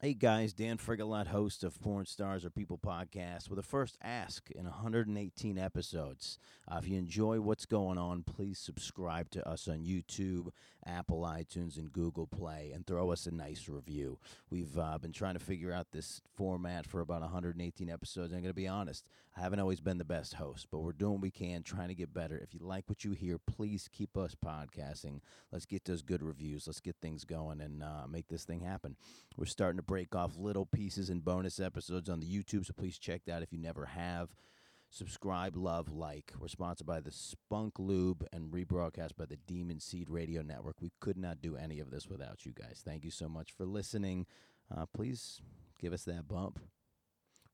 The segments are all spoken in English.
Hey guys, Dan Frigolette, host of Porn Stars Are People podcast, with a first ask in 118 episodes. Uh, if you enjoy what's going on, please subscribe to us on YouTube, Apple, iTunes, and Google Play, and throw us a nice review. We've uh, been trying to figure out this format for about 118 episodes. I'm going to be honest, I haven't always been the best host, but we're doing what we can, trying to get better. If you like what you hear, please keep us podcasting. Let's get those good reviews. Let's get things going and uh, make this thing happen. We're starting to break off little pieces and bonus episodes on the YouTube, so please check that if you never have. Subscribe, love, like. We're sponsored by the Spunk Lube and rebroadcast by the Demon Seed Radio Network. We could not do any of this without you guys. Thank you so much for listening. Uh, please give us that bump.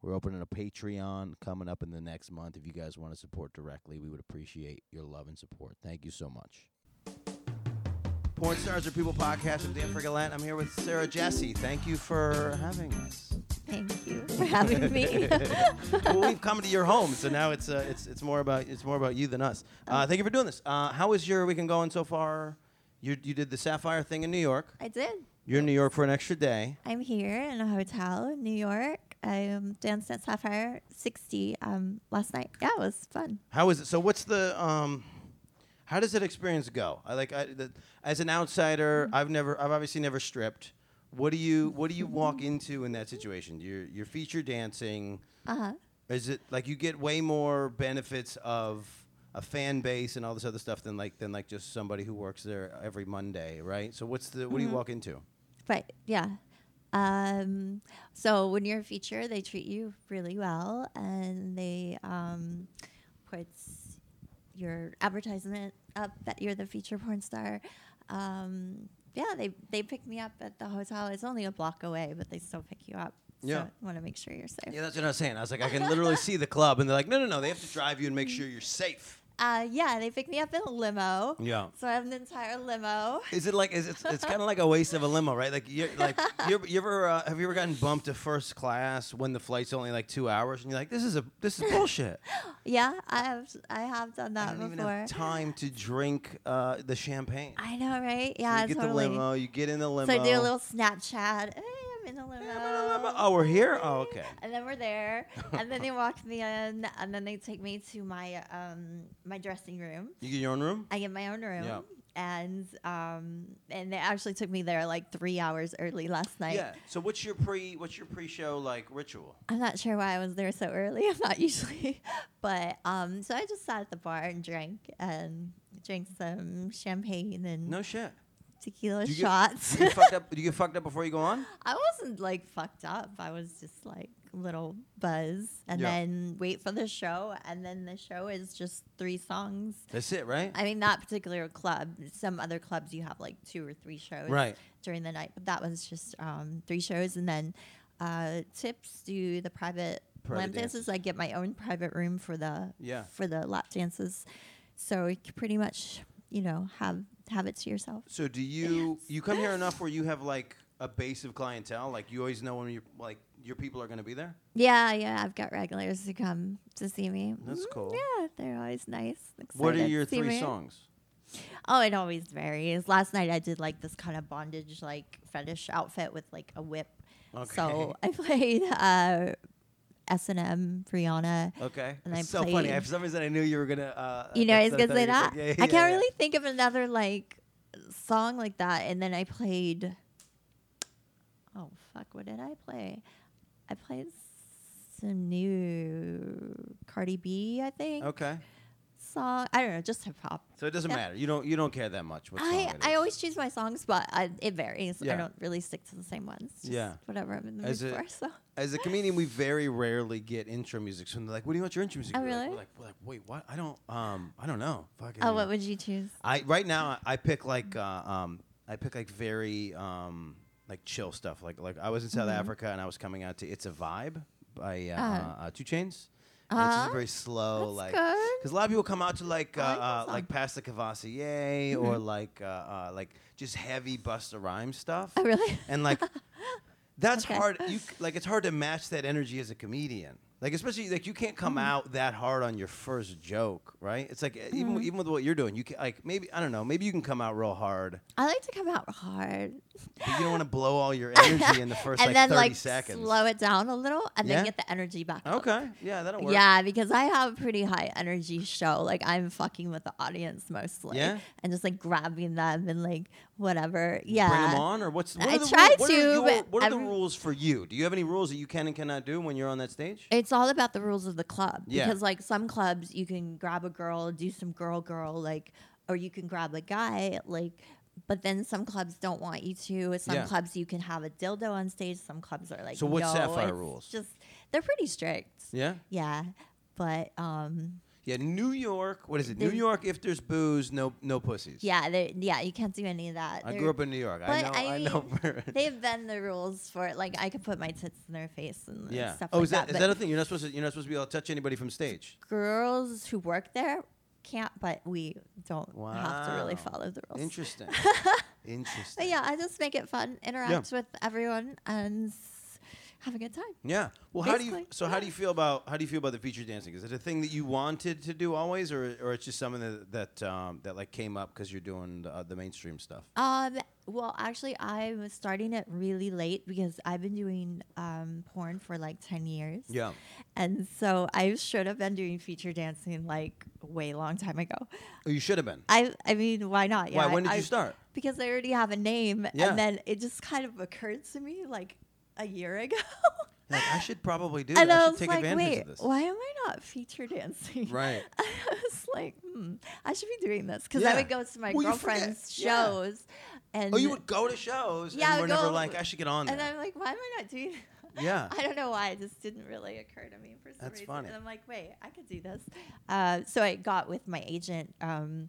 We're opening a Patreon coming up in the next month. If you guys want to support directly, we would appreciate your love and support. Thank you so much. Porn Stars Are People podcast. I'm Dan Frigolette. I'm here with Sarah Jessie. Thank you for having us. Thank you for having me. well, we've come to your home, so now it's uh, it's it's more about it's more about you than us. Uh, thank you for doing this. Uh, how is your weekend going so far? You you did the Sapphire thing in New York. I did. You're in New York for an extra day. I'm here in a hotel in New York. I um, danced at Sapphire 60 um, last night. Yeah, it was fun. How is it? So what's the um, how does that experience go? I like I, the, as an outsider, I've never I've obviously never stripped. What do you what do you walk into in that situation? You're you're feature dancing. Uh huh. Is it like you get way more benefits of a fan base and all this other stuff than like than like just somebody who works there every Monday, right? So what's the what do you walk into? Right. Yeah. Um, so when you're a feature, they treat you really well, and they um, put your advertisement up that you're the feature porn star. Um, yeah, they they pick me up at the hotel. It's only a block away, but they still pick you up. Yeah. So want to make sure you're safe. Yeah, that's what I was saying. I was like, I can literally see the club, and they're like, no, no, no, they have to drive you and make mm. sure you're safe. Uh, yeah, they picked me up in a limo. Yeah. So I have an entire limo. Is it like is it, it's kind of like a waste of a limo, right? Like you're, like you ever, you ever uh, have you ever gotten bumped to first class when the flight's only like two hours and you're like this is a this is bullshit. Yeah, I have I have done I that don't even have time to drink uh, the champagne. I know, right? So Yeah, you get totally. the limo, you get in the limo. So I do a little Snapchat. Hey, I'm in the limo. Yeah, I'm in the limo. Oh, we're here? Oh, okay. And then we're there, and then they walk me in, and then they take me to my um my dressing room. You get your own room. I get my own room. Yeah. And um and they actually took me there like three hours early last night. Yeah. So what's your pre what's your pre-show like ritual? I'm not sure why I was there so early. I'm not usually, but um, so I just sat at the bar and drank and drank some champagne and No shit. Tequila you shots. Get, do you get fucked up? You get fucked up before you go on? I wasn't like fucked up. I was just like little buzz, and Yeah. then wait for the show, and then the show is just three songs. That's it, right? I mean, that particular club. Some other clubs you have like two or three shows Right. during the night, but that was just um, three shows, and then uh, tips do the private, Private lap dances. I get my own private room for the Yeah. for the lap dances, so you pretty much you know have have it to yourself. So do you you come here enough where you have like a base of clientele? Like you always know when you like your people are going to be there. Yeah, yeah, I've got regulars who come to see me. That's Mm, cool. Yeah, they're always nice. What are your three me. songs? Oh, it always varies. Last night I did like this kind of bondage, like fetish outfit with like a whip. Okay. So I played uh, S and M Rihanna. Okay. And I so funny. I, played- for some reason, I knew you were gonna. Uh, You know, I was gonna say that. yeah, yeah, I can't yeah. really think of another like song like that. And then I played. Oh fuck! What did I play? I played some new Cardi B, I think. Okay. Song. I don't know, just hip hop. So it doesn't Yeah. matter. You don't you don't care that much. What song I, I always choose my songs, but I, it varies. Yeah. I don't really stick to the same ones. Just Yeah. Whatever I'm in the mood As a- for. So. As a comedian, we very rarely get intro music. So they're like, "What do you want your intro music?" Oh, to be?" We're like- really? We're like, we're like, "Wait, what? I don't um I don't know." Fucking. Oh, what would you choose? I right now I pick like uh, um I pick like very um like chill stuff. Like like I was in South Mhm. Africa and I was coming out to "It's a Vibe" by uh, Uh-huh. uh, 2 Chainz. And it's just Uh-huh. very slow, That's like because a lot of people come out to like uh, like uh, like past the Courvoisier or Mhm. like uh, uh, like just heavy Busta Rhymes stuff. Oh, really? and like that's Okay. hard. You like it's hard to match that energy as a comedian. Like especially like you can't come out that hard on your first joke, right? It's like uh, even Mm-hmm. even with what you're doing, you can like maybe I don't know, maybe you can come out real hard, I like to come out hard but you don't want to blow all your energy in the first and like then 30 like seconds. slow it down a little and Yeah? then get the energy back up. Okay, yeah, that'll work. Yeah, because I have a pretty high energy show. Like I'm fucking with the audience mostly. Yeah? And just like grabbing them and like whatever. Yeah. Bring them on, or what's? What I are the try what are to, your- but what are the every- rules for you? Do you have any rules that you can and cannot do when you're on that stage? It's all about the rules of the club. Yeah. Because like some clubs you can grab a girl, do some girl girl, like or you can grab a guy, like but then some clubs don't want you to. Some Yeah. clubs you can have a dildo on stage. Some clubs are like So what's no, Sapphire rules? Just they're pretty strict. Yeah, Yeah. But um yeah. New York, what is it? New York. If there's booze, no no pussies. yeah, they yeah, you can't do any of that. I They're- grew up in New York. I But know. I, I know. mean, They've been the rules for it. Like I could put my tits in their face and, yeah. stuff Oh, like is that that. is but that a thing? You're not supposed to. You're not supposed to be able to touch anybody from stage. girls who work there can't, but we don't have to really Wow. follow the rules. Interesting. Interesting. But yeah, I just make it fun, interact with everyone, and have a good time. Yeah. Well, how do you? Basically, So how do you feel about how do you feel about the feature dancing? Is it a thing that you wanted to do always, or or it's just something that that um, that like came up because you're doing the, uh, the mainstream stuff? Um, well, actually, I was starting it really late because I've been doing um, porn for like ten years. Yeah. And so I should have been doing feature dancing like way long time ago. Oh, you should have been. I I mean, why not? Yeah, why? When did I- you start? Because I already have a name, Yeah. and then it just kind of occurred to me like a year ago. Like, I should probably do. and that. I I should take like, advantage wait, of this. why am I not feature dancing? Right. I was like, hmm, I should be doing this because Yeah. I would go to my Well, girlfriend's yeah. shows, and Oh, you would go to shows Yeah, and we're never like, I should get on there. and. I'm like, why am I not doing? Yeah. I don't know why. It just didn't really occur to me for some That's reason. funny. And I'm like, wait, I could do this. Uh, so I got with my agent, um,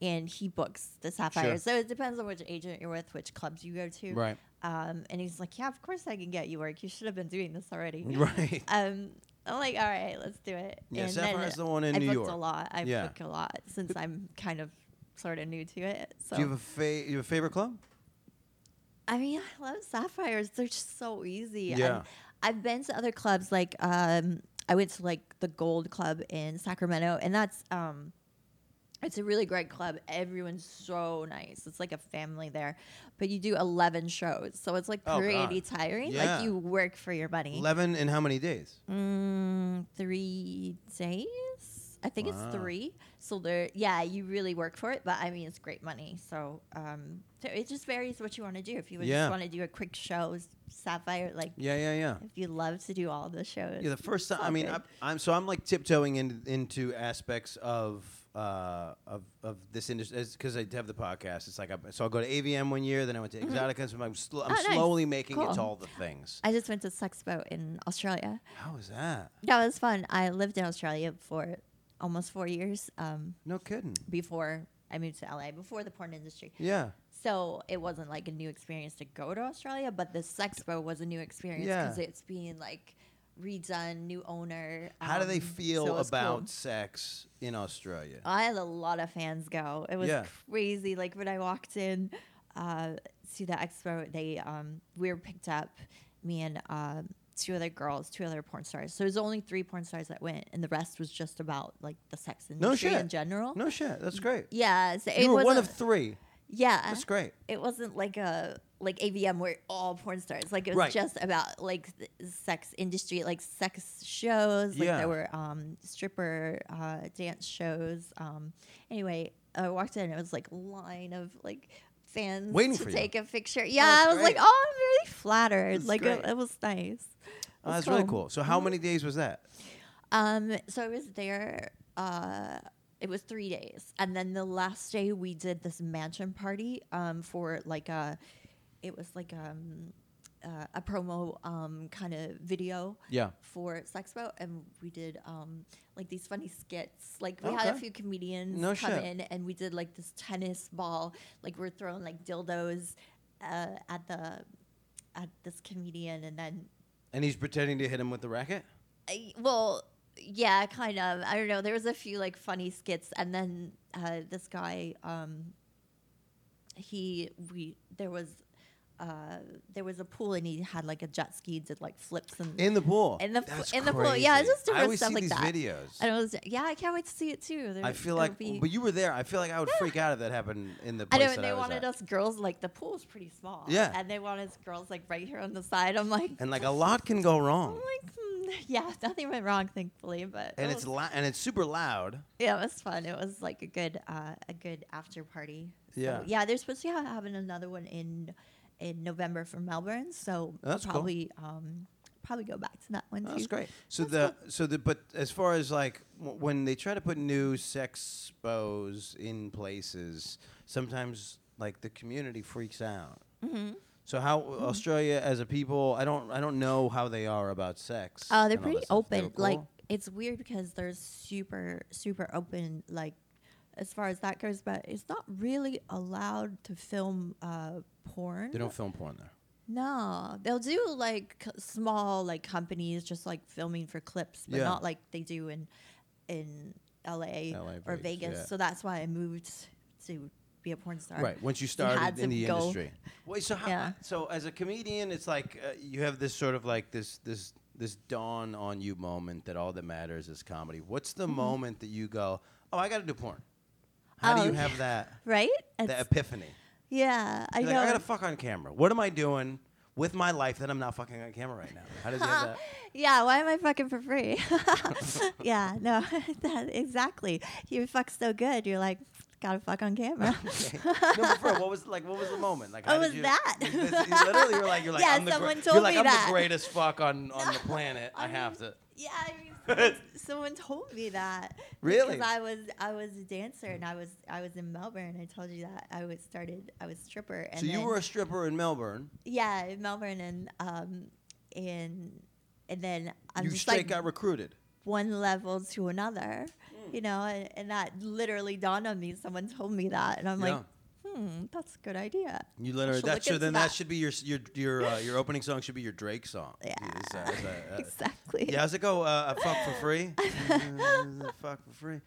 and he books the sapphires. Sure. So it depends on which agent you're with, which clubs you go to. Right. Um, and he's like, yeah, of course I can get you work. You should have been doing this already. Right. Um, I'm like, all right, let's do it. Yeah, and Sapphire's the one in I New booked York. a lot. I Yeah. book a lot since I'm kind of sort of new to it. So Do you have a fa- you have a favorite club? I mean, I love sapphires. They're just so easy. Yeah. And I've been to other clubs like um, I went to like the Gold Club in Sacramento, and that's um, it's a really great club. Everyone's so nice. It's like a family there, but you do eleven shows, so it's like Oh, pretty God. tiring. Yeah. Like you work for your money. Eleven in how many days? Mm, three days. I think Wow. it's three. So there, yeah, you really work for it, but I mean, it's great money. So, um, so it just varies what you want to do. If you would Yeah. just want to do a quick show, s- Sapphire, like Yeah, yeah, yeah. if you love to do all the shows. Yeah, the first time. I mean. I'm, I'm so I'm like tiptoeing in, into aspects of uh of of this industry because I have the podcast. It's like I, so I'll go to AVN one year, then I went to Exxxotica. So I'm, sl- I'm Mm-hmm. Oh, nice. slowly making it to all the things. I just went to Sexpo in Australia. How was that? That was fun. I lived in Australia for almost four years um, No kidding. before I moved to LA, before the porn industry. Yeah. So it wasn't like a new experience to go to Australia, but the Sexpo was a new experience Yeah. because it's being like redone, new owner. How do they um, feel so about cool. sex in Australia? I had a lot of fans go. It was Yeah. crazy. Like when I walked in uh, to the expo, they um, we were picked up, me and um, two other girls, two other porn stars. So it was only three porn stars that went, and the rest was just about like the sex industry shit. in general. no shit. That's great. Yeah, so it You were one of three. yeah. That's great. it wasn't like a like AVN where all porn stars like it was Right. just about like the sex industry like sex shows like Yeah. there were um stripper uh dance shows um anyway I walked in it was like a line of like fans Waiting to for you. take a picture yeah I was like oh I'm really flattered That's like it, it was nice Oh, It was that's really cool. So Mm-hmm. how many days was that? um, so I was there. Uh, it was three days, and then the last day we did this mansion party um, for like a. It was like um, uh, a promo um, kind of video Yeah. for Sexpo, and we did um, like these funny skits. Like we had a few comedians No come shit. in, and we did like this tennis ball. Like we're throwing like dildos uh, at the at this comedian, and then And he's pretending to hit him with the racket. I- well, yeah, kind of. I don't know. There was a few like funny skits, and then uh, this guy, um, he we there was uh, there was a pool and he had like a jet ski did like flips and In the pool. In the That's in the pool. Yeah, it's just different I always stuff see like these that. videos. and it was yeah, I can't wait to see it too. There, I feel like, be, but you were there. I feel like I would freak out if that happened in the I know that they wanted at. us girls like the pool is pretty small. Yeah. and they wanted us girls like right here on the side. I'm like, And like a lot can go I'm wrong. like, hmm, yeah, nothing went wrong, thankfully. But And it it's la- and it's super loud. yeah, it was fun. It was like a good uh, a good after party. So, Yeah. yeah. They're supposed to ha- having another one in in November for Melbourne, so That's cool. probably um probably go back to that one That's too. great. So the so the but as far as like w- when they try to put new sex expos in places, sometimes like the community freaks out. Mm-hmm. So how Australia as a people, I don't I don't know how they are about sex. Uh, they're pretty open. were Like it's weird because they're super super open. Like as far as that goes, but it's not really allowed to film uh, porn. they don't film porn there. No, they'll do like c- small like companies just like filming for clips, but Yeah. not like they do in in LA, LA, or Vegas, Vegas. yeah. So that's why I moved to be a porn star. Right. Once you had started in the go- industry. Wait. So how? Yeah. So as a comedian, it's like uh, you have this sort of like this this this dawn on you moment that all that matters is comedy. What's the moment that you go, oh, I got to do porn? How do. Oh, you um, have that Right? It's- epiphany? yeah, I You're know. like, I got to fuck on camera. What am I doing with my life that I'm not fucking on camera right now? How does you have that? yeah, why am I fucking for free? yeah, no, that, exactly. You fuck so good, you're like, gotta fuck on camera. Okay. no, but for what was like? What was the moment? Like, how What was you, that? You, you literally, you're like, you're like, Yeah, I'm the someone you're told like, me I'm that. the greatest fuck on on the planet. I I have to. Yeah, I mean, someone, someone told me that. Really? Because I was I was a dancer and I was I was in Melbourne. I told you that I was started I was stripper. And So you were a stripper in Melbourne. yeah in Melbourne and um and and then I'm you just straight like got recruited. one level to another, Hmm. you know, and, and that literally dawned on me. Someone told me that, and I'm Yeah. like, hmm, that's a good idea. You literally that should then that. that. should be your your your uh, your opening song should be your Drake song. Yeah, Is that- is that, uh, exactly. yeah, how's it go? Uh, fuck for free. Uh, fuck for free.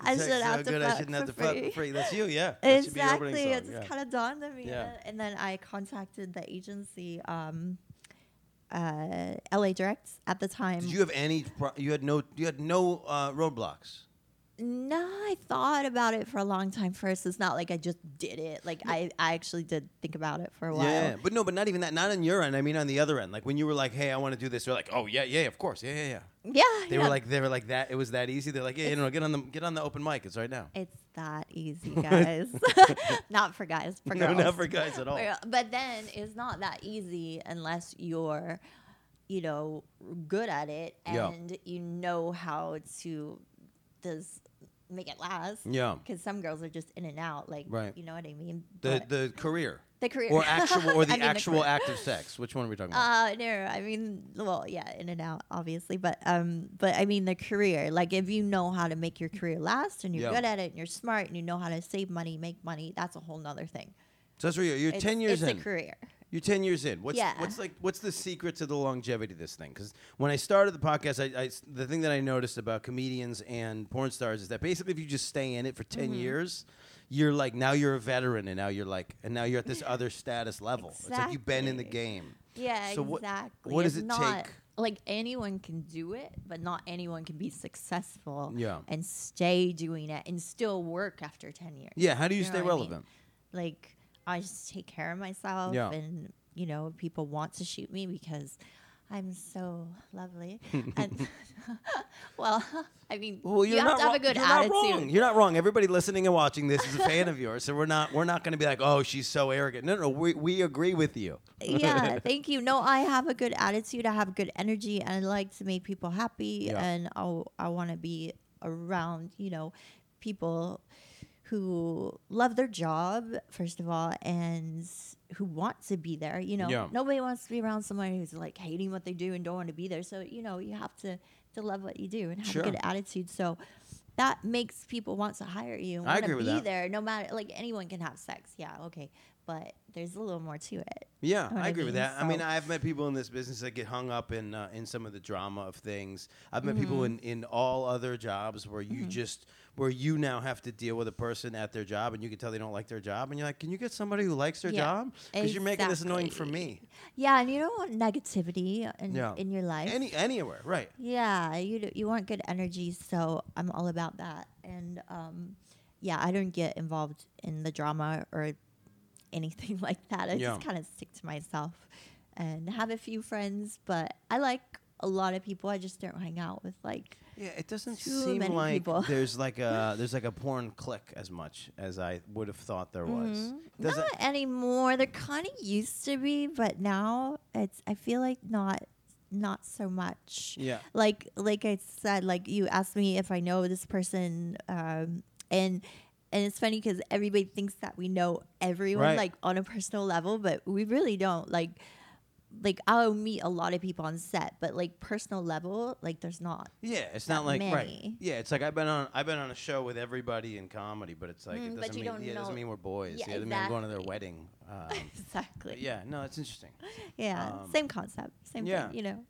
I should so have to good, fuck I shouldn't have to fuck for free. That's you, yeah. That should be your Exactly. opening It just yeah. kind of dawned on me. Yeah. And then I contacted the agency, um, uh, LA Direct at the time. Did you have any? Pro- you had no. You had no uh, roadblocks. no, I thought about it for a long time first. It's not like I just did it. Like I, I actually did think about it for a while. Yeah, but no, but not even that. Not on your end. I mean, on the other end. Like when you were like, "Hey, I want to do this," they're like, "Oh yeah, yeah, of course, yeah, yeah, yeah." Yeah. They yeah. were like, they were like that. It was that easy. They're like, "Yeah, you know, get on the get on the open mic. It's right now." It's that easy, guys. not for guys, for no, girls. not for guys at all. But then it's not that easy unless you're, you know, good at it Yeah. and you know how to does make it last. Yeah. Because some girls are just in and out, like Right. you know what I mean. The But the career the career or actual or the I mean, actual career. act of sex. Which one are we talking about? Uh, no, I mean, well, yeah, in and out, obviously, but um, but I mean the career. Like, if you know how to make your career last, and you're Yeah. good at it, and you're smart, and you know how to save money, make money, that's a whole nother thing. so that's where you're, you're It's- ten years it's in. a career. You're ten years in. What's Yeah. what's like what's the secret to the longevity of this thing? Because when I started the podcast, I, I the thing that I noticed about comedians and porn stars is that basically if you just stay in it for 10 Mm-hmm. years, you're like now you're a veteran and now you're like and now you're at this other status level. It's like you've been in the game. Yeah, So what- exactly. what does It's it not, take? Like anyone can do it, but not anyone can be successful Yeah. and stay doing it and still work after ten years. Yeah. How do you, You know stay what I mean? relevant? Like I just take care of myself, Yeah. and you know people want to shoot me because I'm so lovely. and well, I mean, Well, you have not to have a good you're not attitude. wrong. You're not wrong. Everybody listening and watching this is a fan of yours, so we're not we're not going to be like, oh, she's so arrogant. No, no, we we agree with you. yeah, thank you. No, I have a good attitude. I have good energy, and I like to make people happy. Yeah. And I I want to be around, you know, people who love their job first of all, and who want to be there. You know, Yeah. nobody wants to be around someone who's like hating what they do and don't want to be there. So you know, you have to to love what you do and have Sure. a good attitude. So. That makes people want to hire you. And agree with be that. there, no matter like anyone can have sex. Yeah, okay, but there's a little more to it. Yeah, I I agree with that. I mean, I've met people in this business that get hung up in uh, in some of the drama of things. I've met people Mm-hmm. in, in all other jobs where you just where you now have to deal with a person at their job and you can tell they don't like their job and you're like, can you get somebody who likes their Yeah, job? Because you're making this annoying for me. Yeah, and you don't want negativity in Yeah. in your life. Any anywhere, right? Yeah, you d- you want good energy, so I'm all about that. And um, yeah, I don't get involved in the drama or anything like that. I Yeah. just kind of stick to myself and have a few friends, but I like a lot of people. I just don't hang out with like Yeah, it doesn't seem like people. there's like a there's like a porn click as much as I would have thought there was. Mhm. Does not anymore. There kind of used to be, but now it's. I feel like not not so much. Yeah. like like I said, like you asked me if I know this person, um, and and it's funny because everybody thinks that we know everyone Right. like on a personal level, but we really don't. Like like I'll meet a lot of people on set, but like personal level, like there's not. Yeah, it's not like right. Yeah, it's like I've been on I've been on a show with everybody in comedy, but it's like Mm, it doesn't mean yeah, it doesn't mean we're boys. Yeah, Yeah, it doesn't mean I'm going to their wedding. Um, exactly. yeah, no, it's interesting. Yeah. Um, Same concept. Same yeah. thing. You know.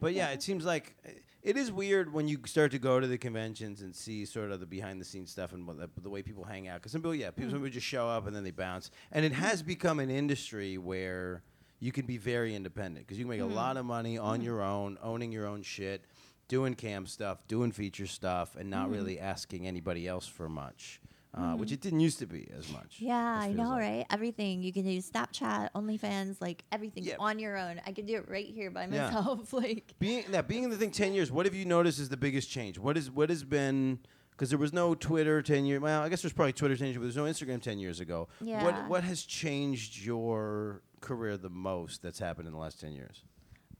But yeah, it seems like uh, it is weird when you start to go to the conventions and see sort of the behind the scenes stuff and what the, the way people hang out. Because some people, yeah, people, some hmm. people just show up and then they bounce. And it has hmm. become an industry where you can be very independent because you can make a hmm. lot of money on your own, owning your own shit, doing cam stuff, doing feature stuff, and not really asking anybody else for much, uh, which it didn't used to be as much. Yeah, I know, like. right? Everything you can do Snapchat, OnlyFans, like everything Yeah. on your own. I can do it right here by Yeah. myself. like Being now being in the thing ten years, what have you noticed is the biggest change? What is what has been because there was no Twitter ten years. Well, I guess there's probably Twitter ten years, but there's no Instagram ten years ago. Yeah. What what has changed your career the most that's happened in the last ten years?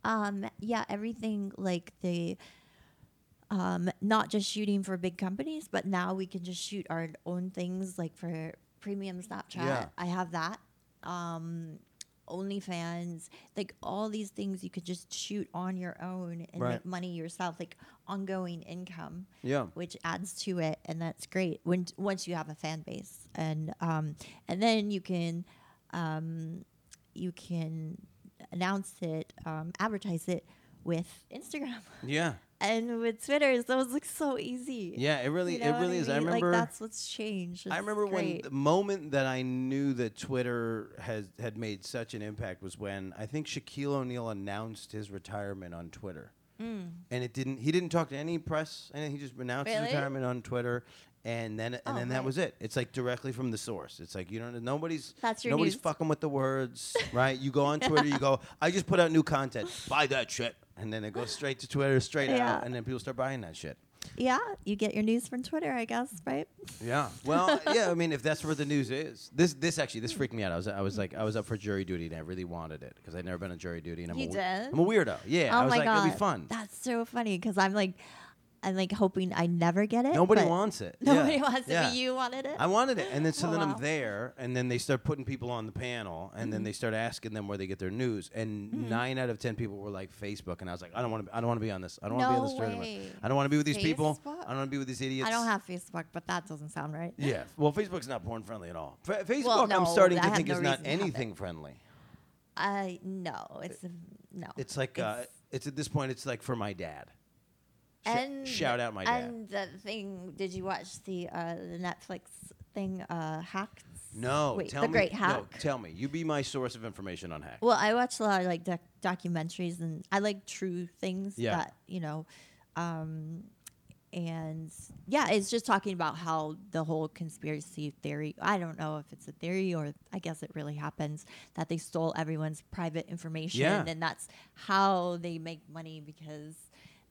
um yeah, everything like the um not just shooting for big companies, but now we can just shoot our own things like for premium Snapchat. Yeah. I have that. Um OnlyFans, like all these things you could just shoot on your own and Right. make money yourself, like ongoing income. Yeah. which adds to it, and that's great when once you have a fan base, and um, and then you can um, you can announce it, um, advertise it with Instagram Yeah. And with Twitter. Those look so easy. Yeah, it really You know it really is. I remember like that's what's changed. I It's remember when the moment that I knew that Twitter has had made such an impact was when I think Shaquille O'Neal announced his retirement on Twitter. Mm. And it didn't he didn't talk to any press and he just announced his retirement on Twitter and then and Oh, then that right. was it. It's like directly from the source. It's like you don't nobody's That's your nobody's news. fucking with the words, right? You go on Twitter, you go, I just put out new content. Buy that shit. And then it goes straight to Twitter, straight Yeah. out, and then people start buying that shit. yeah, you get your news from Twitter, I guess, right? Yeah. Well, yeah. I mean, if that's where the news is, this this actually this freaked me out. I was I was like I was up for jury duty and I really wanted it because I'd never been on jury duty and I'm you a did? I'm a weirdo. Yeah. oh I was my like god, it'll be fun. That's so funny because I'm like, I'm like hoping I never get it. Nobody wants it. Nobody Yeah. wants it, Yeah. but you wanted it. I wanted it, and then so Oh, then wow. I'm there, and then they start putting people on the panel, and Mm-hmm. then they start asking them where they get their news, and nine out of ten people were like Facebook, and I was like, I don't want to, I don't want to be on this, I don't want to be on No this tournament. I don't want to be with these people, I don't want to be with these idiots. I don't have Facebook, but that doesn't sound right. Yeah, well, Facebook's not porn friendly at all. Fa- Facebook, Well, I'm starting to think no is not reason to have it. anything friendly. I no, it's no. It's like uh, It's- it's at this point, it's like for my dad. And shout out my dad. And the thing, did you watch the uh, the Netflix thing, uh, Hacked? No, Wait, tell the me. Great No, Hack. tell me. You be my source of information on hack. Well, I watch a lot of like doc- documentaries, and I like true things Yeah. that you know. Um, and yeah, it's just talking about how the whole conspiracy theory. I don't know if it's a theory or I guess it really happens that they stole everyone's private information, Yeah. and that's how they make money because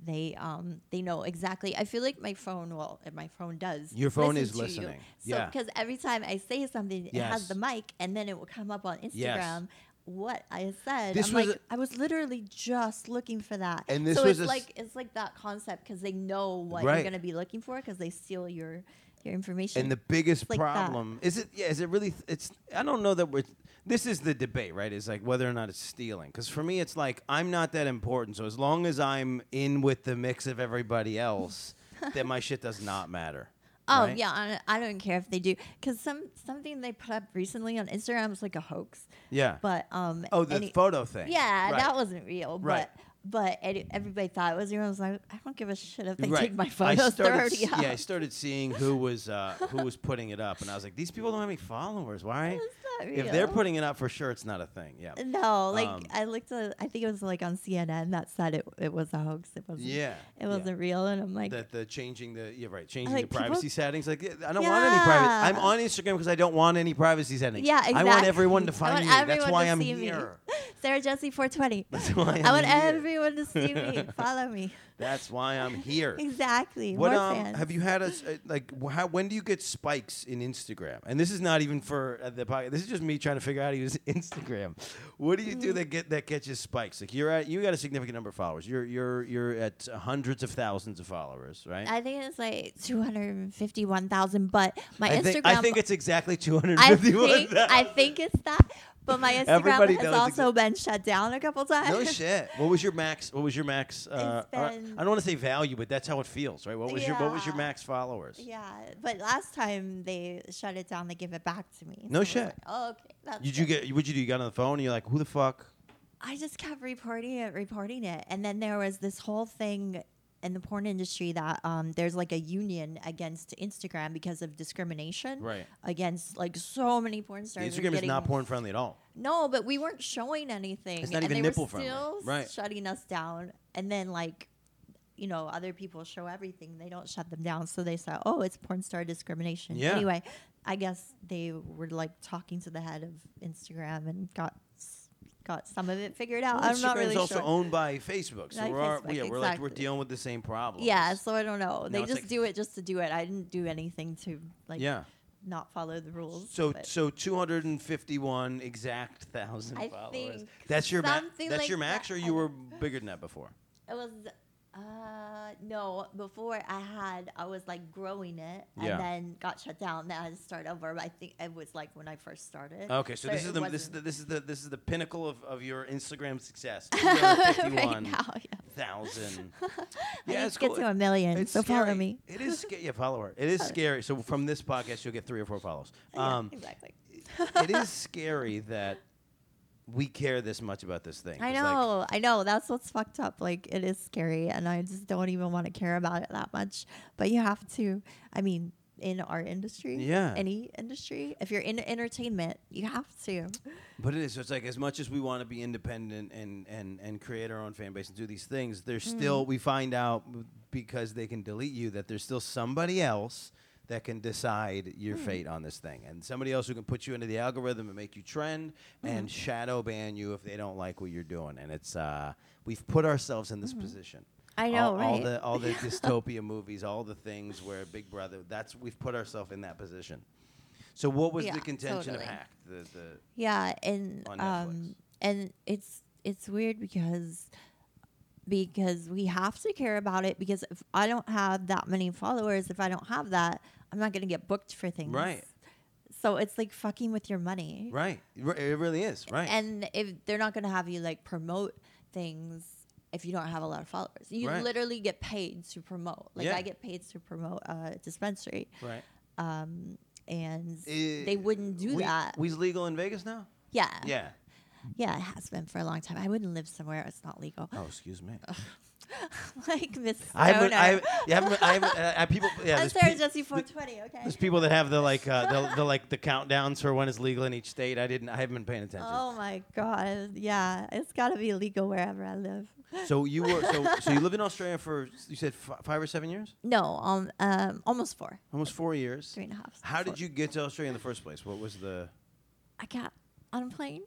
they um they know exactly. I feel like my phone, well, my phone does. Your phone listen is to you. listening. So Yeah. because every time I say something, it Yes. has the mic, and then it will come up on Instagram. What I said, This I'm was like, a- I was literally just looking for that. And this so was it's like it's like that concept because they know what Right. you're gonna be looking for because they steal your your information. And the biggest like problem is it. Yeah, is it really? It's. I don't know that we're. This is the debate, right? Is like whether or not it's stealing. Because for me, it's like I'm not that important. So as long as I'm in with the mix of everybody else, then my shit does not matter. Oh right? yeah, I, I don't care if they do because some something they put up recently on Instagram was like a hoax. Yeah. But um, oh, the photo thing. yeah, Right. that wasn't real. Right. But but everybody thought it was real. I was like, I don't give a shit if they right. take my I photos. They're started, s- yeah, I started seeing who was uh, who was putting it up, and I was like, these people don't have any followers. Why? If they're putting it up for sure, it's not a thing. Yeah. No, like Um, I looked at, I think it was like on CNN that said it it was a hoax. It wasn't. Yeah. It wasn't real, and I'm like, that the changing the yeah right changing Like, the privacy settings like I don't want any private. I'm on Instagram because I don't want any privacy settings. yeah, exactly. I want everyone to find me. That's why I'm here. Sarah Jessie 420. That's why I'm I want here. everyone to see me. Follow me. That's why I'm here. Exactly. What More um fans. have you had a s- uh, like wh- how when do you get spikes in Instagram? And this is not even for uh, the podcast. This is just me trying to figure out how to use Instagram. What do you Mm-hmm. do that get that gets you spikes? Like you're at you got a significant number of followers. You're you're you're at hundreds of thousands of followers, right? I think it's like 251,000, but my I Instagram. think, I think it's exactly I 251. think, I think it's that, but my Instagram Everybody has knows also been shut down a couple times. No shit. What was your max? What was your max? Uh, It's uh, been- I don't want to say value, but that's how it feels, right? What was your What was your max followers? Yeah, but last time they shut it down, they give it back to me. No was shit. like, oh, okay. That's Did you good." get? What'd you do? You got on the phone and you're like, who the fuck? I just kept reporting it, reporting it, and then there was this whole thing in the porn industry that um, there's like a union against Instagram because of discrimination. Right. Against like so many porn stars. are Instagram is not porn friendly at all. No, but we weren't showing anything. It's not and even they nipple were friendly. Right. shutting us down. And then like, you know, other people show everything. They don't shut them down. So they said, "Oh, it's porn star discrimination." Yeah. Anyway, I guess they were like talking to the head of Instagram and got got some of it figured out. Well, I'm not Instagram's really also sure. owned by Facebook, so By we're Facebook, yeah, we're like we're dealing with the same problem. yeah, so I don't know. They it's just like- do it just to do it. I didn't do anything to like yeah. not follow the rules. So so 251 exact thousand I followers. think That's your max. That's like your max, that. or you were bigger than that before? It was uh no, before I had I was like growing it and Yeah. then got shut down. Then I had to start over. But I think it was like when I first started. Okay, so this is the this is wasn't- the this is the this is the pinnacle of, of your Instagram success. right 251,000. now, yeah. Yeah, I need it's to get cool. to a million. So follow scary. me. It is scary. Yeah, follow her. It is scary. So from this podcast, you'll get three or four follows. Yeah, Um, exactly. it is scary that we care this much about this thing. I 'Cause, like, know, I know. That's what's fucked up. Like it is scary, and I just don't even want to care about it that much. But you have to. I mean, in our industry, Yeah. any industry, if you're in entertainment, you have to. But it is. So it's like as much as we want to be independent and, and, and create our own fan base and do these things, there's Mm. still we find out because they can delete you that there's still somebody else that can decide your Hmm. fate on this thing, and somebody else who can put you into the algorithm and make you trend Hmm. and shadow ban you if they don't like what you're doing. And it's uh, we've put ourselves in this position. Hmm. I know, all, right? all the all the dystopia movies, all the things where Big Brother. That's we've put ourselves in that position. So what was Yeah, the contention totally. of Hacked? The the Yeah, and on Netflix. um, and it's it's weird because because we have to care about it because if I don't have that many followers, if I don't have that, I'm not gonna get booked for things. Right. So it's like fucking with your money. Right. It really is. Right. And if they're not gonna have you like promote things if you don't have a lot of followers, you Right. literally get paid to promote. Like Yeah. I get paid to promote a dispensary, right. um, and Eh, they wouldn't do we- that. We's legal in Vegas now? yeah, Yeah. Yeah, it has been for a long time. I wouldn't live somewhere it's not legal. Oh, excuse me. like Miss I haven't, I haven't, yeah, I haven't, I haven't, uh, uh, people, yeah, I'm there's, Sarah pe- Jesse 420, okay? there's people that have the like, uh, the, the like the countdowns for when it's legal in each state. I didn't, I haven't been paying attention. Oh my god. Yeah, it's got to be legal wherever I live. So you were, so, so you lived in Australia for, you said f- five or seven years? No, um, um, almost four, Almost four years. three and a half. How four. did you get to Australia in the first place? What was the, I got on a plane.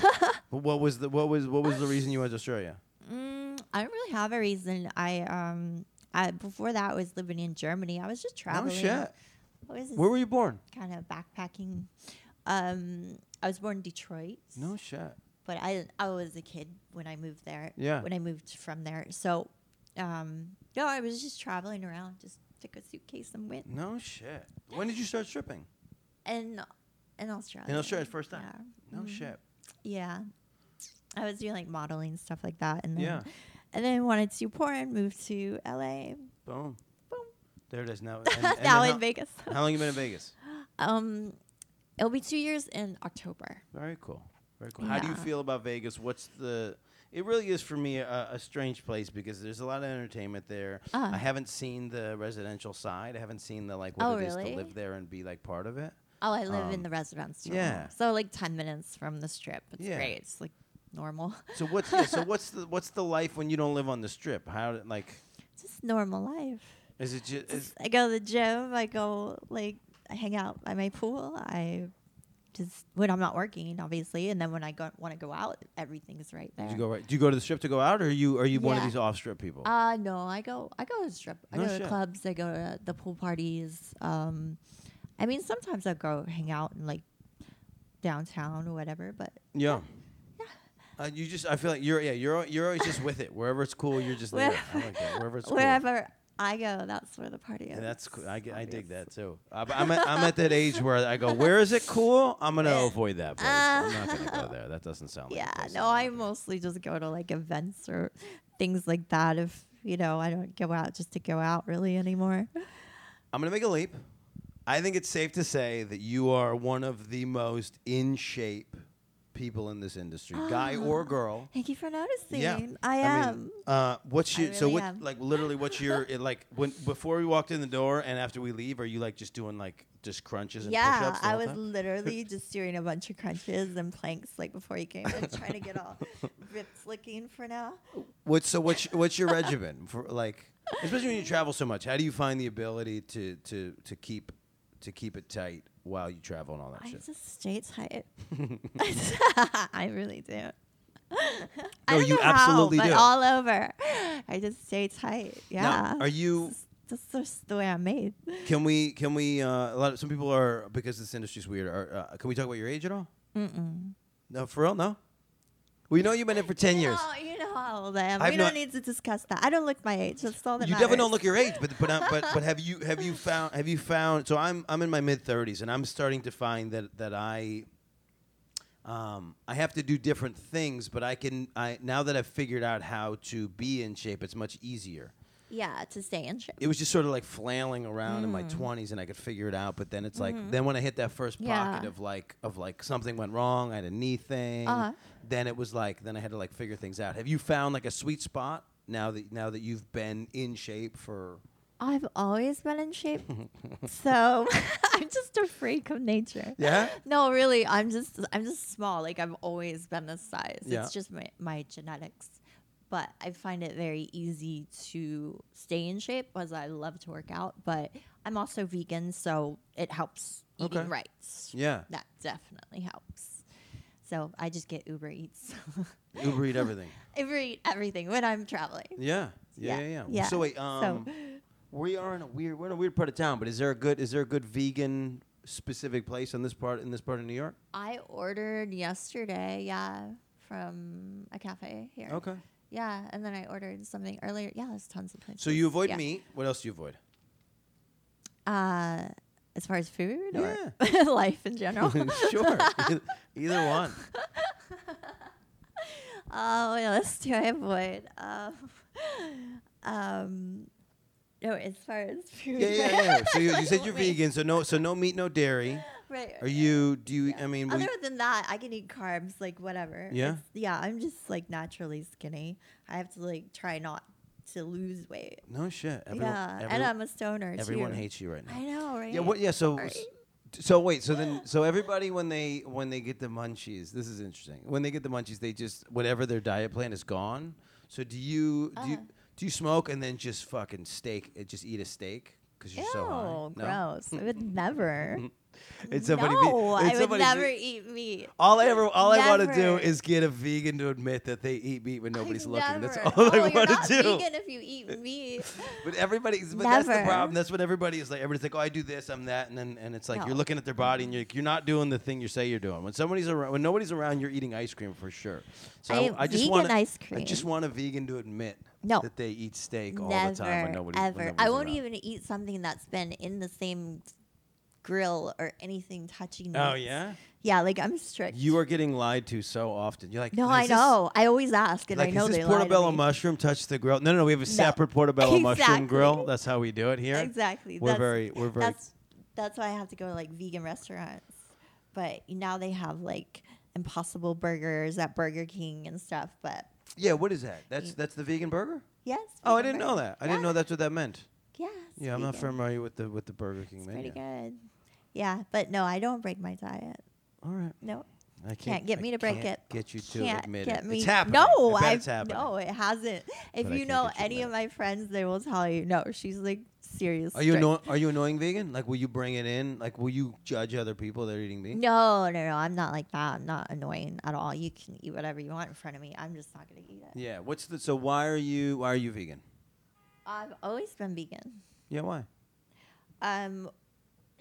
what was the, what was, what was the reason you went to Australia? Mm, I don't really have a reason. I um, I before that I was living in Germany. I was just traveling. No shit. Where were you born? kind of backpacking. Um, I was born in Detroit. No shit. but I I was a kid when I moved there. Yeah. When I moved from there, so um, no, I was just traveling around. Just took a suitcase and went. No shit. When did you start stripping? And in Australia. In Australia, first time. Yeah. No Mhm. shit. Yeah. I was doing like modeling stuff like that, and then Yeah. and then wanted to do porn. Moved to LA. Boom. Boom. There it is now. And, and now in how, Vegas. how long you been in Vegas? Um, it'll be two years in October. Very cool. Very cool. How do you feel about Vegas? What's the? It really is for me a, a strange place because there's a lot of entertainment there. Uh. I haven't seen the residential side. I haven't seen the like what Oh, it is to live there and be like part of it. Oh, I live Um, in the residence. yeah. So like ten minutes from the strip. It's Yeah. great. It's like normal. So what's yeah, so what's the what's the life when you don't live on the strip? How like Just normal life. is it just is, I go to the gym. I go like I hang out by my pool. I just when I'm not working, obviously, and then when I go want to go out, everything's right there. did you go right? Do you go to the strip to go out, or are you are you one of these off strip people? Uh no, I go I go to the strip. I No go shit. to clubs, I go to the pool parties. Um I mean sometimes I go hang out in like downtown or whatever, but yeah. Uh, you just I feel like you're yeah you're, you're always just with it wherever it's cool you're just there I like that wherever it's cool. wherever I go, that's where the party is. Yeah, that's cool. I, I dig that too. Uh, I'm at, I'm at that age where I go, where is it cool? I'm gonna avoid that place. I'm not gonna go there. That doesn't sound like. Yeah, no, I I mostly just go to like events or things like that if you know, I don't go out just to go out really anymore. I'm gonna make a leap. I think it's safe to say that you are one of the most in shape people in this industry, guy or girl. Thank you for noticing. Yeah, I am. mean, uh, what's I your so really what am. like literally what's your it, like when before we walked in the door and after we leave? Are you like just doing like just crunches and yeah, push-ups? the I whole was time? literally just doing a bunch of crunches and planks like before you came in, trying to get all ripped looking for now. What's so what's what's your regimen for like especially when you travel so much? How do you find the ability to to to keep to keep it tight while you travel and all that shit. I shit? just stay tight. I really do. No, I don't you know absolutely how, do. But all over, I just stay tight. Yeah. are you- That's just the way I'm made. Can we can we uh, a lot of some people are because this industry's weird. Are, uh, can we talk about your age at all? Mm-mm. No, for real, no. We know you've been in for ten years. You how old I am. I've we not- don't need to discuss that. I don't look my age. That's all that you matters. definitely don't look your age, but but uh, but but have you have you found have you found? So I'm I'm in my mid thirties, and I'm starting to find that that I. Um, I have to do different things, but I can. I now that I've figured out how to be in shape, it's much easier. Yeah, to stay in shape. It was just sort of like flailing around in my Mm. twenties, and I could figure it out. But then it's like, then when I hit that first pocket Mm-hmm. Yeah. of like of like something went wrong, I had a knee thing. Uh-huh. Then it was like, then I had to like figure things out. Have you found like a sweet spot now that now that you've been in shape for? I've always been in shape, so I'm just a freak of nature. Yeah. No, really, I'm just I'm just small. Like I've always been this size. Yeah. It's just my, my genetics. But I find it very easy to stay in shape because I love to work out. But I'm also vegan, so it helps eating Okay. right. Yeah. That definitely helps. So I just get Uber Eats. Uber eat everything. Uber Eat everything when I'm traveling. Yeah. Yeah. Yeah. Yeah, yeah. So wait, um, we are in a weird we're in a weird part of town, but is there a good is there a good vegan specific place in this part in this part of New York? I ordered yesterday, yeah, from a cafe here. Okay. Yeah, and then I ordered something earlier. Yeah, there's tons of places. So you avoid yeah. meat. What else do you avoid? Uh, as far as food or Yeah. life in general. sure. Either one. Oh, what else do I avoid? Um, um, no, as far as food. Yeah, yeah, yeah. So you, you said you're vegan, so no, so no meat, no dairy. Right. Are you? Do you? I mean, Other than that, I can eat carbs, like whatever. Yeah? It's- yeah, I'm just like naturally skinny. I have to like try not to lose weight. no shit. Everyone, yeah, and I'm a stoner everyone too. hates you right now. I know, right? Yeah. What? Yeah. So. Sorry. So wait. So then. So everybody when they when they get the munchies, this is interesting. When they get the munchies, they just whatever their diet plan is gone. So do you do you, Uh. do you smoke and then just fucking steak? Just eat a steak because you're Ew, so high. No? gross. I would never. It's somebody. no, it's I would never ve- eat meat. All I ever, all I want to do is get a vegan to admit that they eat meat when nobody's I looking. That's all I oh, you're want to do. vegan if you eat meat. But everybody's, but that's the problem. That's what everybody is like. Everybody's like, oh, I do this, I'm that, and then and it's like you're looking at their body and you're like, you're not doing the thing you say you're doing. When somebody's around, when nobody's around, you're eating ice cream for sure. So I I, I just want ice I just want a vegan to admit No. that they eat steak all the time when nobody, when ever. I won't around. even eat something that's been in the same grill or anything touching. Oh meats. yeah. Yeah, like I'm strict. You are getting lied to so often. You're like, no, I this- know. I always ask, and Like, I know is this they lie to portobello me. mushroom touch the grill? No, no, no. We have a No. separate portobello mushroom grill. That's how we do it here. Exactly. We're that's, very, we're very. That's that's why I have to go to like vegan restaurants. But now they have like Impossible Burgers at Burger King and stuff. But Yeah, what is that? That's that's the vegan burger. yes. Oh, I didn't know that. I didn't know that's what that meant. Yes. Yeah, I'm not familiar with the with the Burger King It's menu. pretty good. Yeah, but no, I don't break my diet. All right, No, I Can't get I me to break can't it. Get you to can't admit get it. me. It's happening. No, I it's happening. no, it hasn't. If But you know you any of my friends, they will tell you. No, she's like serious. Are you anno- Are you annoying vegan? Like, will you bring it in? Like, will you judge other people that are eating meat? No, no, no. I'm not like that. I'm not annoying at all. You can eat whatever you want in front of me. I'm just not gonna eat it. Yeah. What's the? So why are you? Why are you vegan? I've always been vegan. Yeah. Why? Um,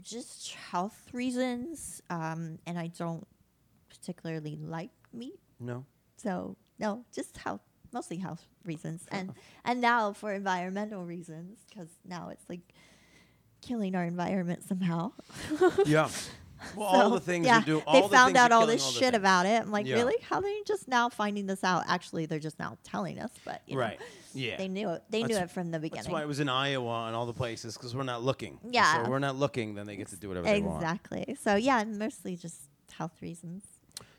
just health reasons. Um, and I don't particularly like meat, No. so no, just health, mostly health reasons, and and now for environmental reasons, because now it's like killing our environment somehow. Yeah. Well, all the things yeah, you do. All they the found out all this all shit about it. I'm like, Yeah. really? How are they just now finding this out? Actually, they're just now telling us, but you know, Right. Yeah. they knew it. They knew That's- it from the beginning. That's why it was in Iowa and all the places because we're not looking. Yeah. So we're not looking, then they get to do whatever they want. exactly. So yeah, mostly just health reasons.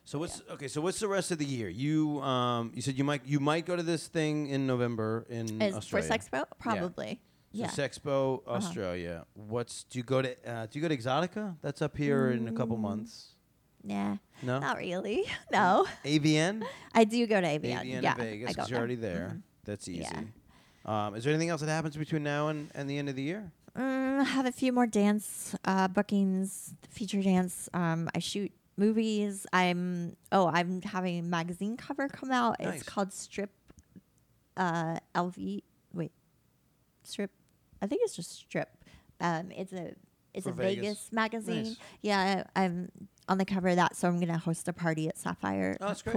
So what's okay? So what's the rest of the year? You um you said you might you might go to this thing in November in Is Australia. for Sexpo, probably. So Yeah. Sexpo Uh-huh. Australia. What's do you go to? Uh, do you go to Exxxotica? That's up here in a couple Mm. months. Nah, No. not really. No, AVN. I do go to AVN. AVN yeah, in Vegas I go because you're already there. That's easy. Yeah. Um, is there anything else that happens between now and, and the end of the year? Mm, I have a few more dance uh, bookings, feature dance. Um, I shoot movies. I'm oh, I'm having a magazine cover come out. Nice. It's called Strip uh, LV. Wait, Strip. I think it's just Strip. Um, it's a it's For a Vegas. Vegas, magazine. Nice. Yeah, I, I'm on the cover of that, so I'm gonna host a party at Sapphire Oh, that's great.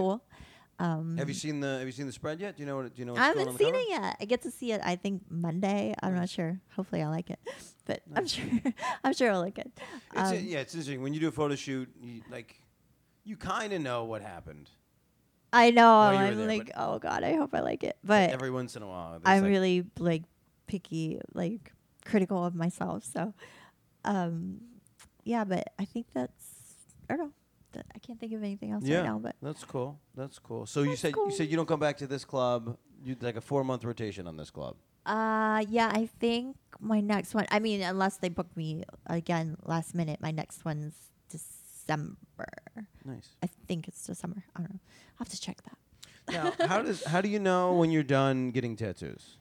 Um, Have you seen the Have you seen the spread yet? Do you know what? Do you know? What's I going on haven't seen it yet. I get to see it. I think Monday. I'm not sure. Hopefully, I like it, but I'm sure. I'm sure I'll like it. It's Um, yeah, it's interesting when you do a photo shoot. You, like, you kind of know what happened. I know. While you were I'm there, like, oh god, I hope I like it. But But every once in a while, I'm like, really like picky, like critical of myself. So, um, yeah. But I think that's. I don't know. I can't think of anything else Yeah. right now. But That's cool. That's cool. So you That's said you said you don't come back to this club. You like a four month rotation on this club. Uh, yeah, I think my next one. I mean, unless they book me again last minute, my next one's December. Nice. I think it's December. I don't know. I'll have to check that. Now, how does how do you know when you're done getting tattoos?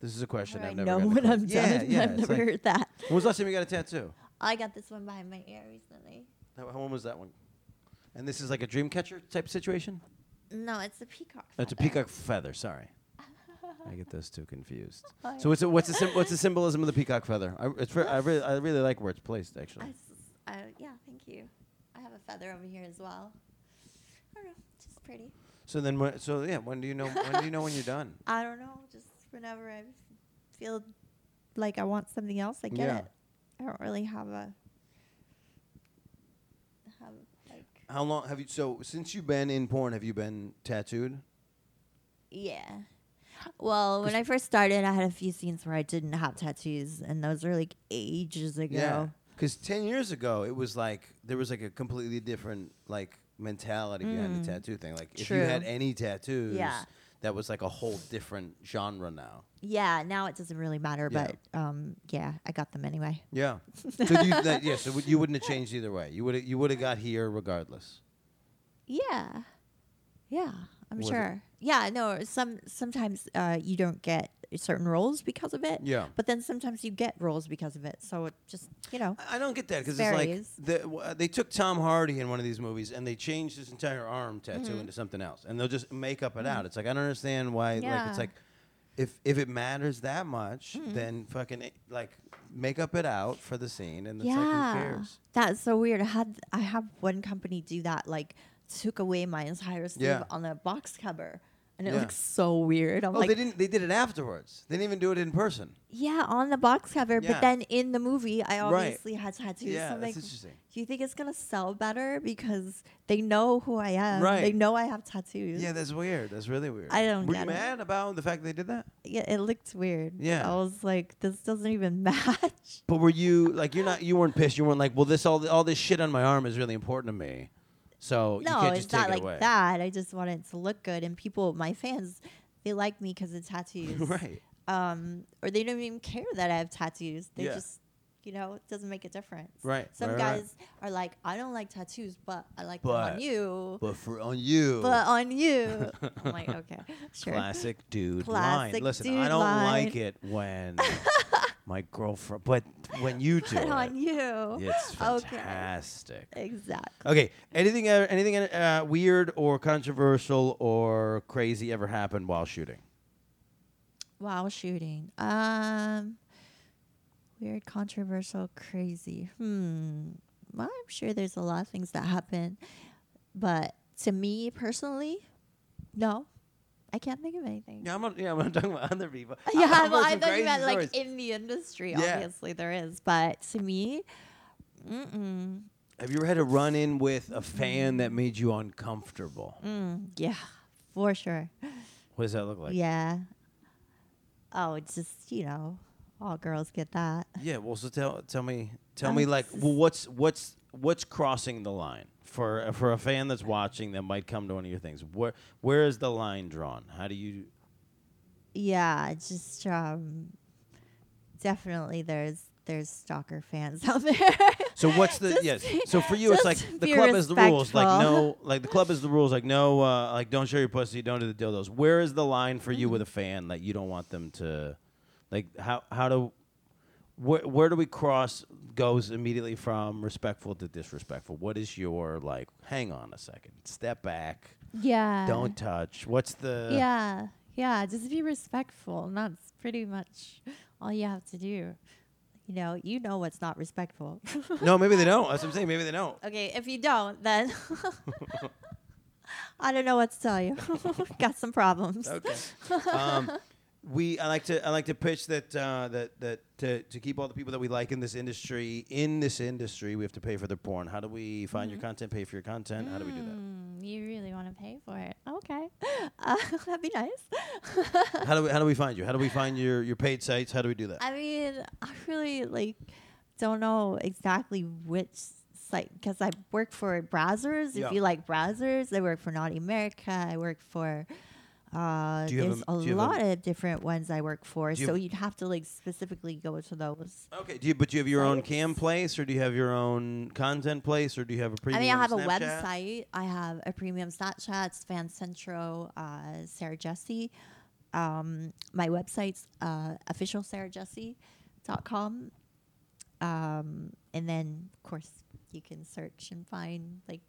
This is a question I've do I never. know when I'm yeah, done. Yeah, I've never like- heard that. when was the last time you got a tattoo? I got this one behind my ear recently. How, how- when was that one? And this is like a dream catcher type situation. No, it's a peacock. It's a feather. peacock feather. Sorry, I get those two confused. Oh, So what's the, what's the sym- what's the symbolism of the peacock feather? I, it's I really I really like where it's placed actually. s- I- yeah, thank you. I have a feather over here as well. I don't know, just pretty. So then when, so yeah, when do you know when do you know when you're done? I don't know, just whenever I feel like I want something else, I get Yeah. it. I don't really have a have like How long have you? So since you've been in porn, have you been tattooed? yeah. Well, when I first started, I had a few scenes where I didn't have tattoos, and those were like ages ago. Yeah. Because ten years ago, it was like there was like a completely different like mentality behind the Mm. tattoo thing. Like if you had any tattoos, Yeah. That was like a whole different genre now. Yeah, now it doesn't really matter, Yeah. but um, yeah, I got them anyway. Yeah. so you, that, yeah. So w- you wouldn't have changed either way. You would you would have got here regardless. Yeah, yeah, I'm Was sure. Yeah, no, some sometimes uh, you don't get certain roles because of it, Yeah. but then sometimes you get roles because of it. So it just you know, I- I don't get that because it's like the, w- uh, they took Tom Hardy in one of these movies and they changed his entire arm tattoo Mhm. into something else, and they'll just make up it out. It's like I don't understand why. Like it's like if if it matters that much, Mhm. then fucking it, like make up it out for the scene, and it's like yeah, who cares? that's so weird. I had I have one company do that, like took away my entire sleeve Yeah. on a box cover and it Yeah. looks so weird. I'm Oh, like, they didn't. They did it afterwards. They didn't even do it in person. yeah, on the box cover, Yeah. but then in the movie, I Right. obviously had tattoos. yeah, so I'm that's like, interesting. do you think it's gonna sell better because they know who I am? Right. They know I have tattoos. Yeah, that's weird. That's really weird. I don't Were you get it. mad about the fact they did that? yeah, it looked weird. Yeah. I was like, this doesn't even match. But were you like you're not you weren't pissed? You weren't like, well, this all all this shit on my arm is really important to me, so you no, it's not like away. that. I just want it to look good, and people, my fans, they like me because of tattoos. right. um, or they don't even care that I have tattoos. They Yeah. just, you know, it doesn't make a difference. Right, Some right, right. guys are like, I don't like tattoos, but I like But- them on you. But for on you, But on you, I'm like, okay, sure. classic dude Classic line. Listen, I dude don't line. like it when my girlfriend, but when you do it, on you. it's Okay. fantastic. Exactly. Okay, anything ever, anything uh, weird or controversial or crazy ever happened while shooting? While shooting, um, weird, controversial, crazy. Hmm. Well, I'm sure there's a lot of things that happen, but to me personally, no, I can't think of anything. Yeah, I'm not. Yeah, I'm not talking about other people. Yeah, I've well, heard I thought you crazy meant like in the industry. Yeah. Obviously, there is, but to me, mm-mm, Have you ever had a run in with a fan that made you uncomfortable? mm, yeah, for sure. What does that look like? yeah. Oh, it's just you know, all girls get that. Yeah, well, so tell tell me tell Um, me like well, what's what's what's crossing the line for for a fan that's watching that might come to one of your things. Where where is the line drawn? How do you? Yeah, just um, definitely there's there's stalker fans out there. So what's the Just yes? So for you, it's like the club is the rules. Like no, like the club is the rules. Like no, uh, like don't show your pussy, don't do the dildos. Where is the line for you Mm-hmm. with a fan that you don't want them to, like how how do, where where do we cross goes immediately from respectful to disrespectful? What is your like? Hang on a second, step back, yeah. don't touch. What's the? Yeah, yeah. Just be respectful. And that's pretty much all you have to do. You know, you know what's not respectful. No, maybe they don't. That's what I'm saying. Maybe they don't. okay, if you don't, then I don't know what to tell you. Got some problems. Okay. um, we I like to I like to pitch that uh, that that to, to keep all the people that we like in this industry in this industry we have to pay for their porn. How do we find your content? Pay for your content? How do we do that? Mm, you really want to pay for it? Okay, uh, that'd be nice. How do we how do we find you? How do we find your your paid sites? How do we do that? I mean, I really like don't know exactly which site because I work for Brazzers. Yeah. If you like Brazzers, I work for Naughty America. I work for. Uh, Do you have there's a- a, have a- lot of different ones I work for, so you'd have to like specifically go to those. Okay. Do you but do you have your own cam place or do you have your own content place or do you have a premium? I mean, I have Snapchat? a website. I have a premium Snapchat, it's FanCentro, uh, Sarah Jessie. Um, my website's uh, officialsarahjessie.com. Um, and then, of course, you can search and find like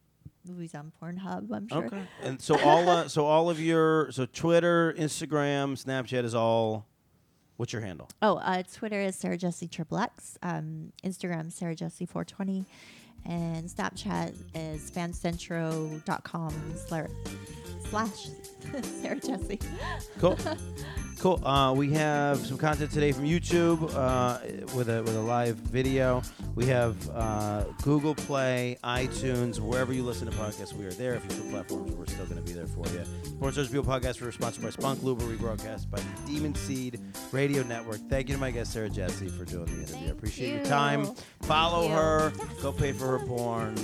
movies on Pornhub. I'm sure. Okay. And so all uh, so all of your so Twitter, Instagram, Snapchat is all. What's your handle? Oh, uh, Twitter is Sarah Jessie Triple X. Um, Instagram Sarah Jessie 420, and Snapchat is fancentro.com slash slash Sarah Jessie. Cool. cool. Uh, we have some content today from YouTube uh, with a with a live video. We have uh, Google Play, iTunes, wherever you listen to podcasts, we are there. If you for platforms, we're still going to be there for you. Porn Stars Are People Podcast, we're sponsored by Spunk Lube, a rebroadcast by the Demon Seed Radio Network. Thank you to my guest Sarah Jessie for doing the interview. I Thank appreciate your time. Follow you. her. Go pay for her porn.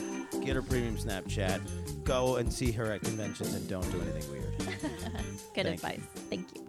Get her premium Snapchat. Go and see her at conventions and don't do anything weird. Good Thank you. advice. Thank you.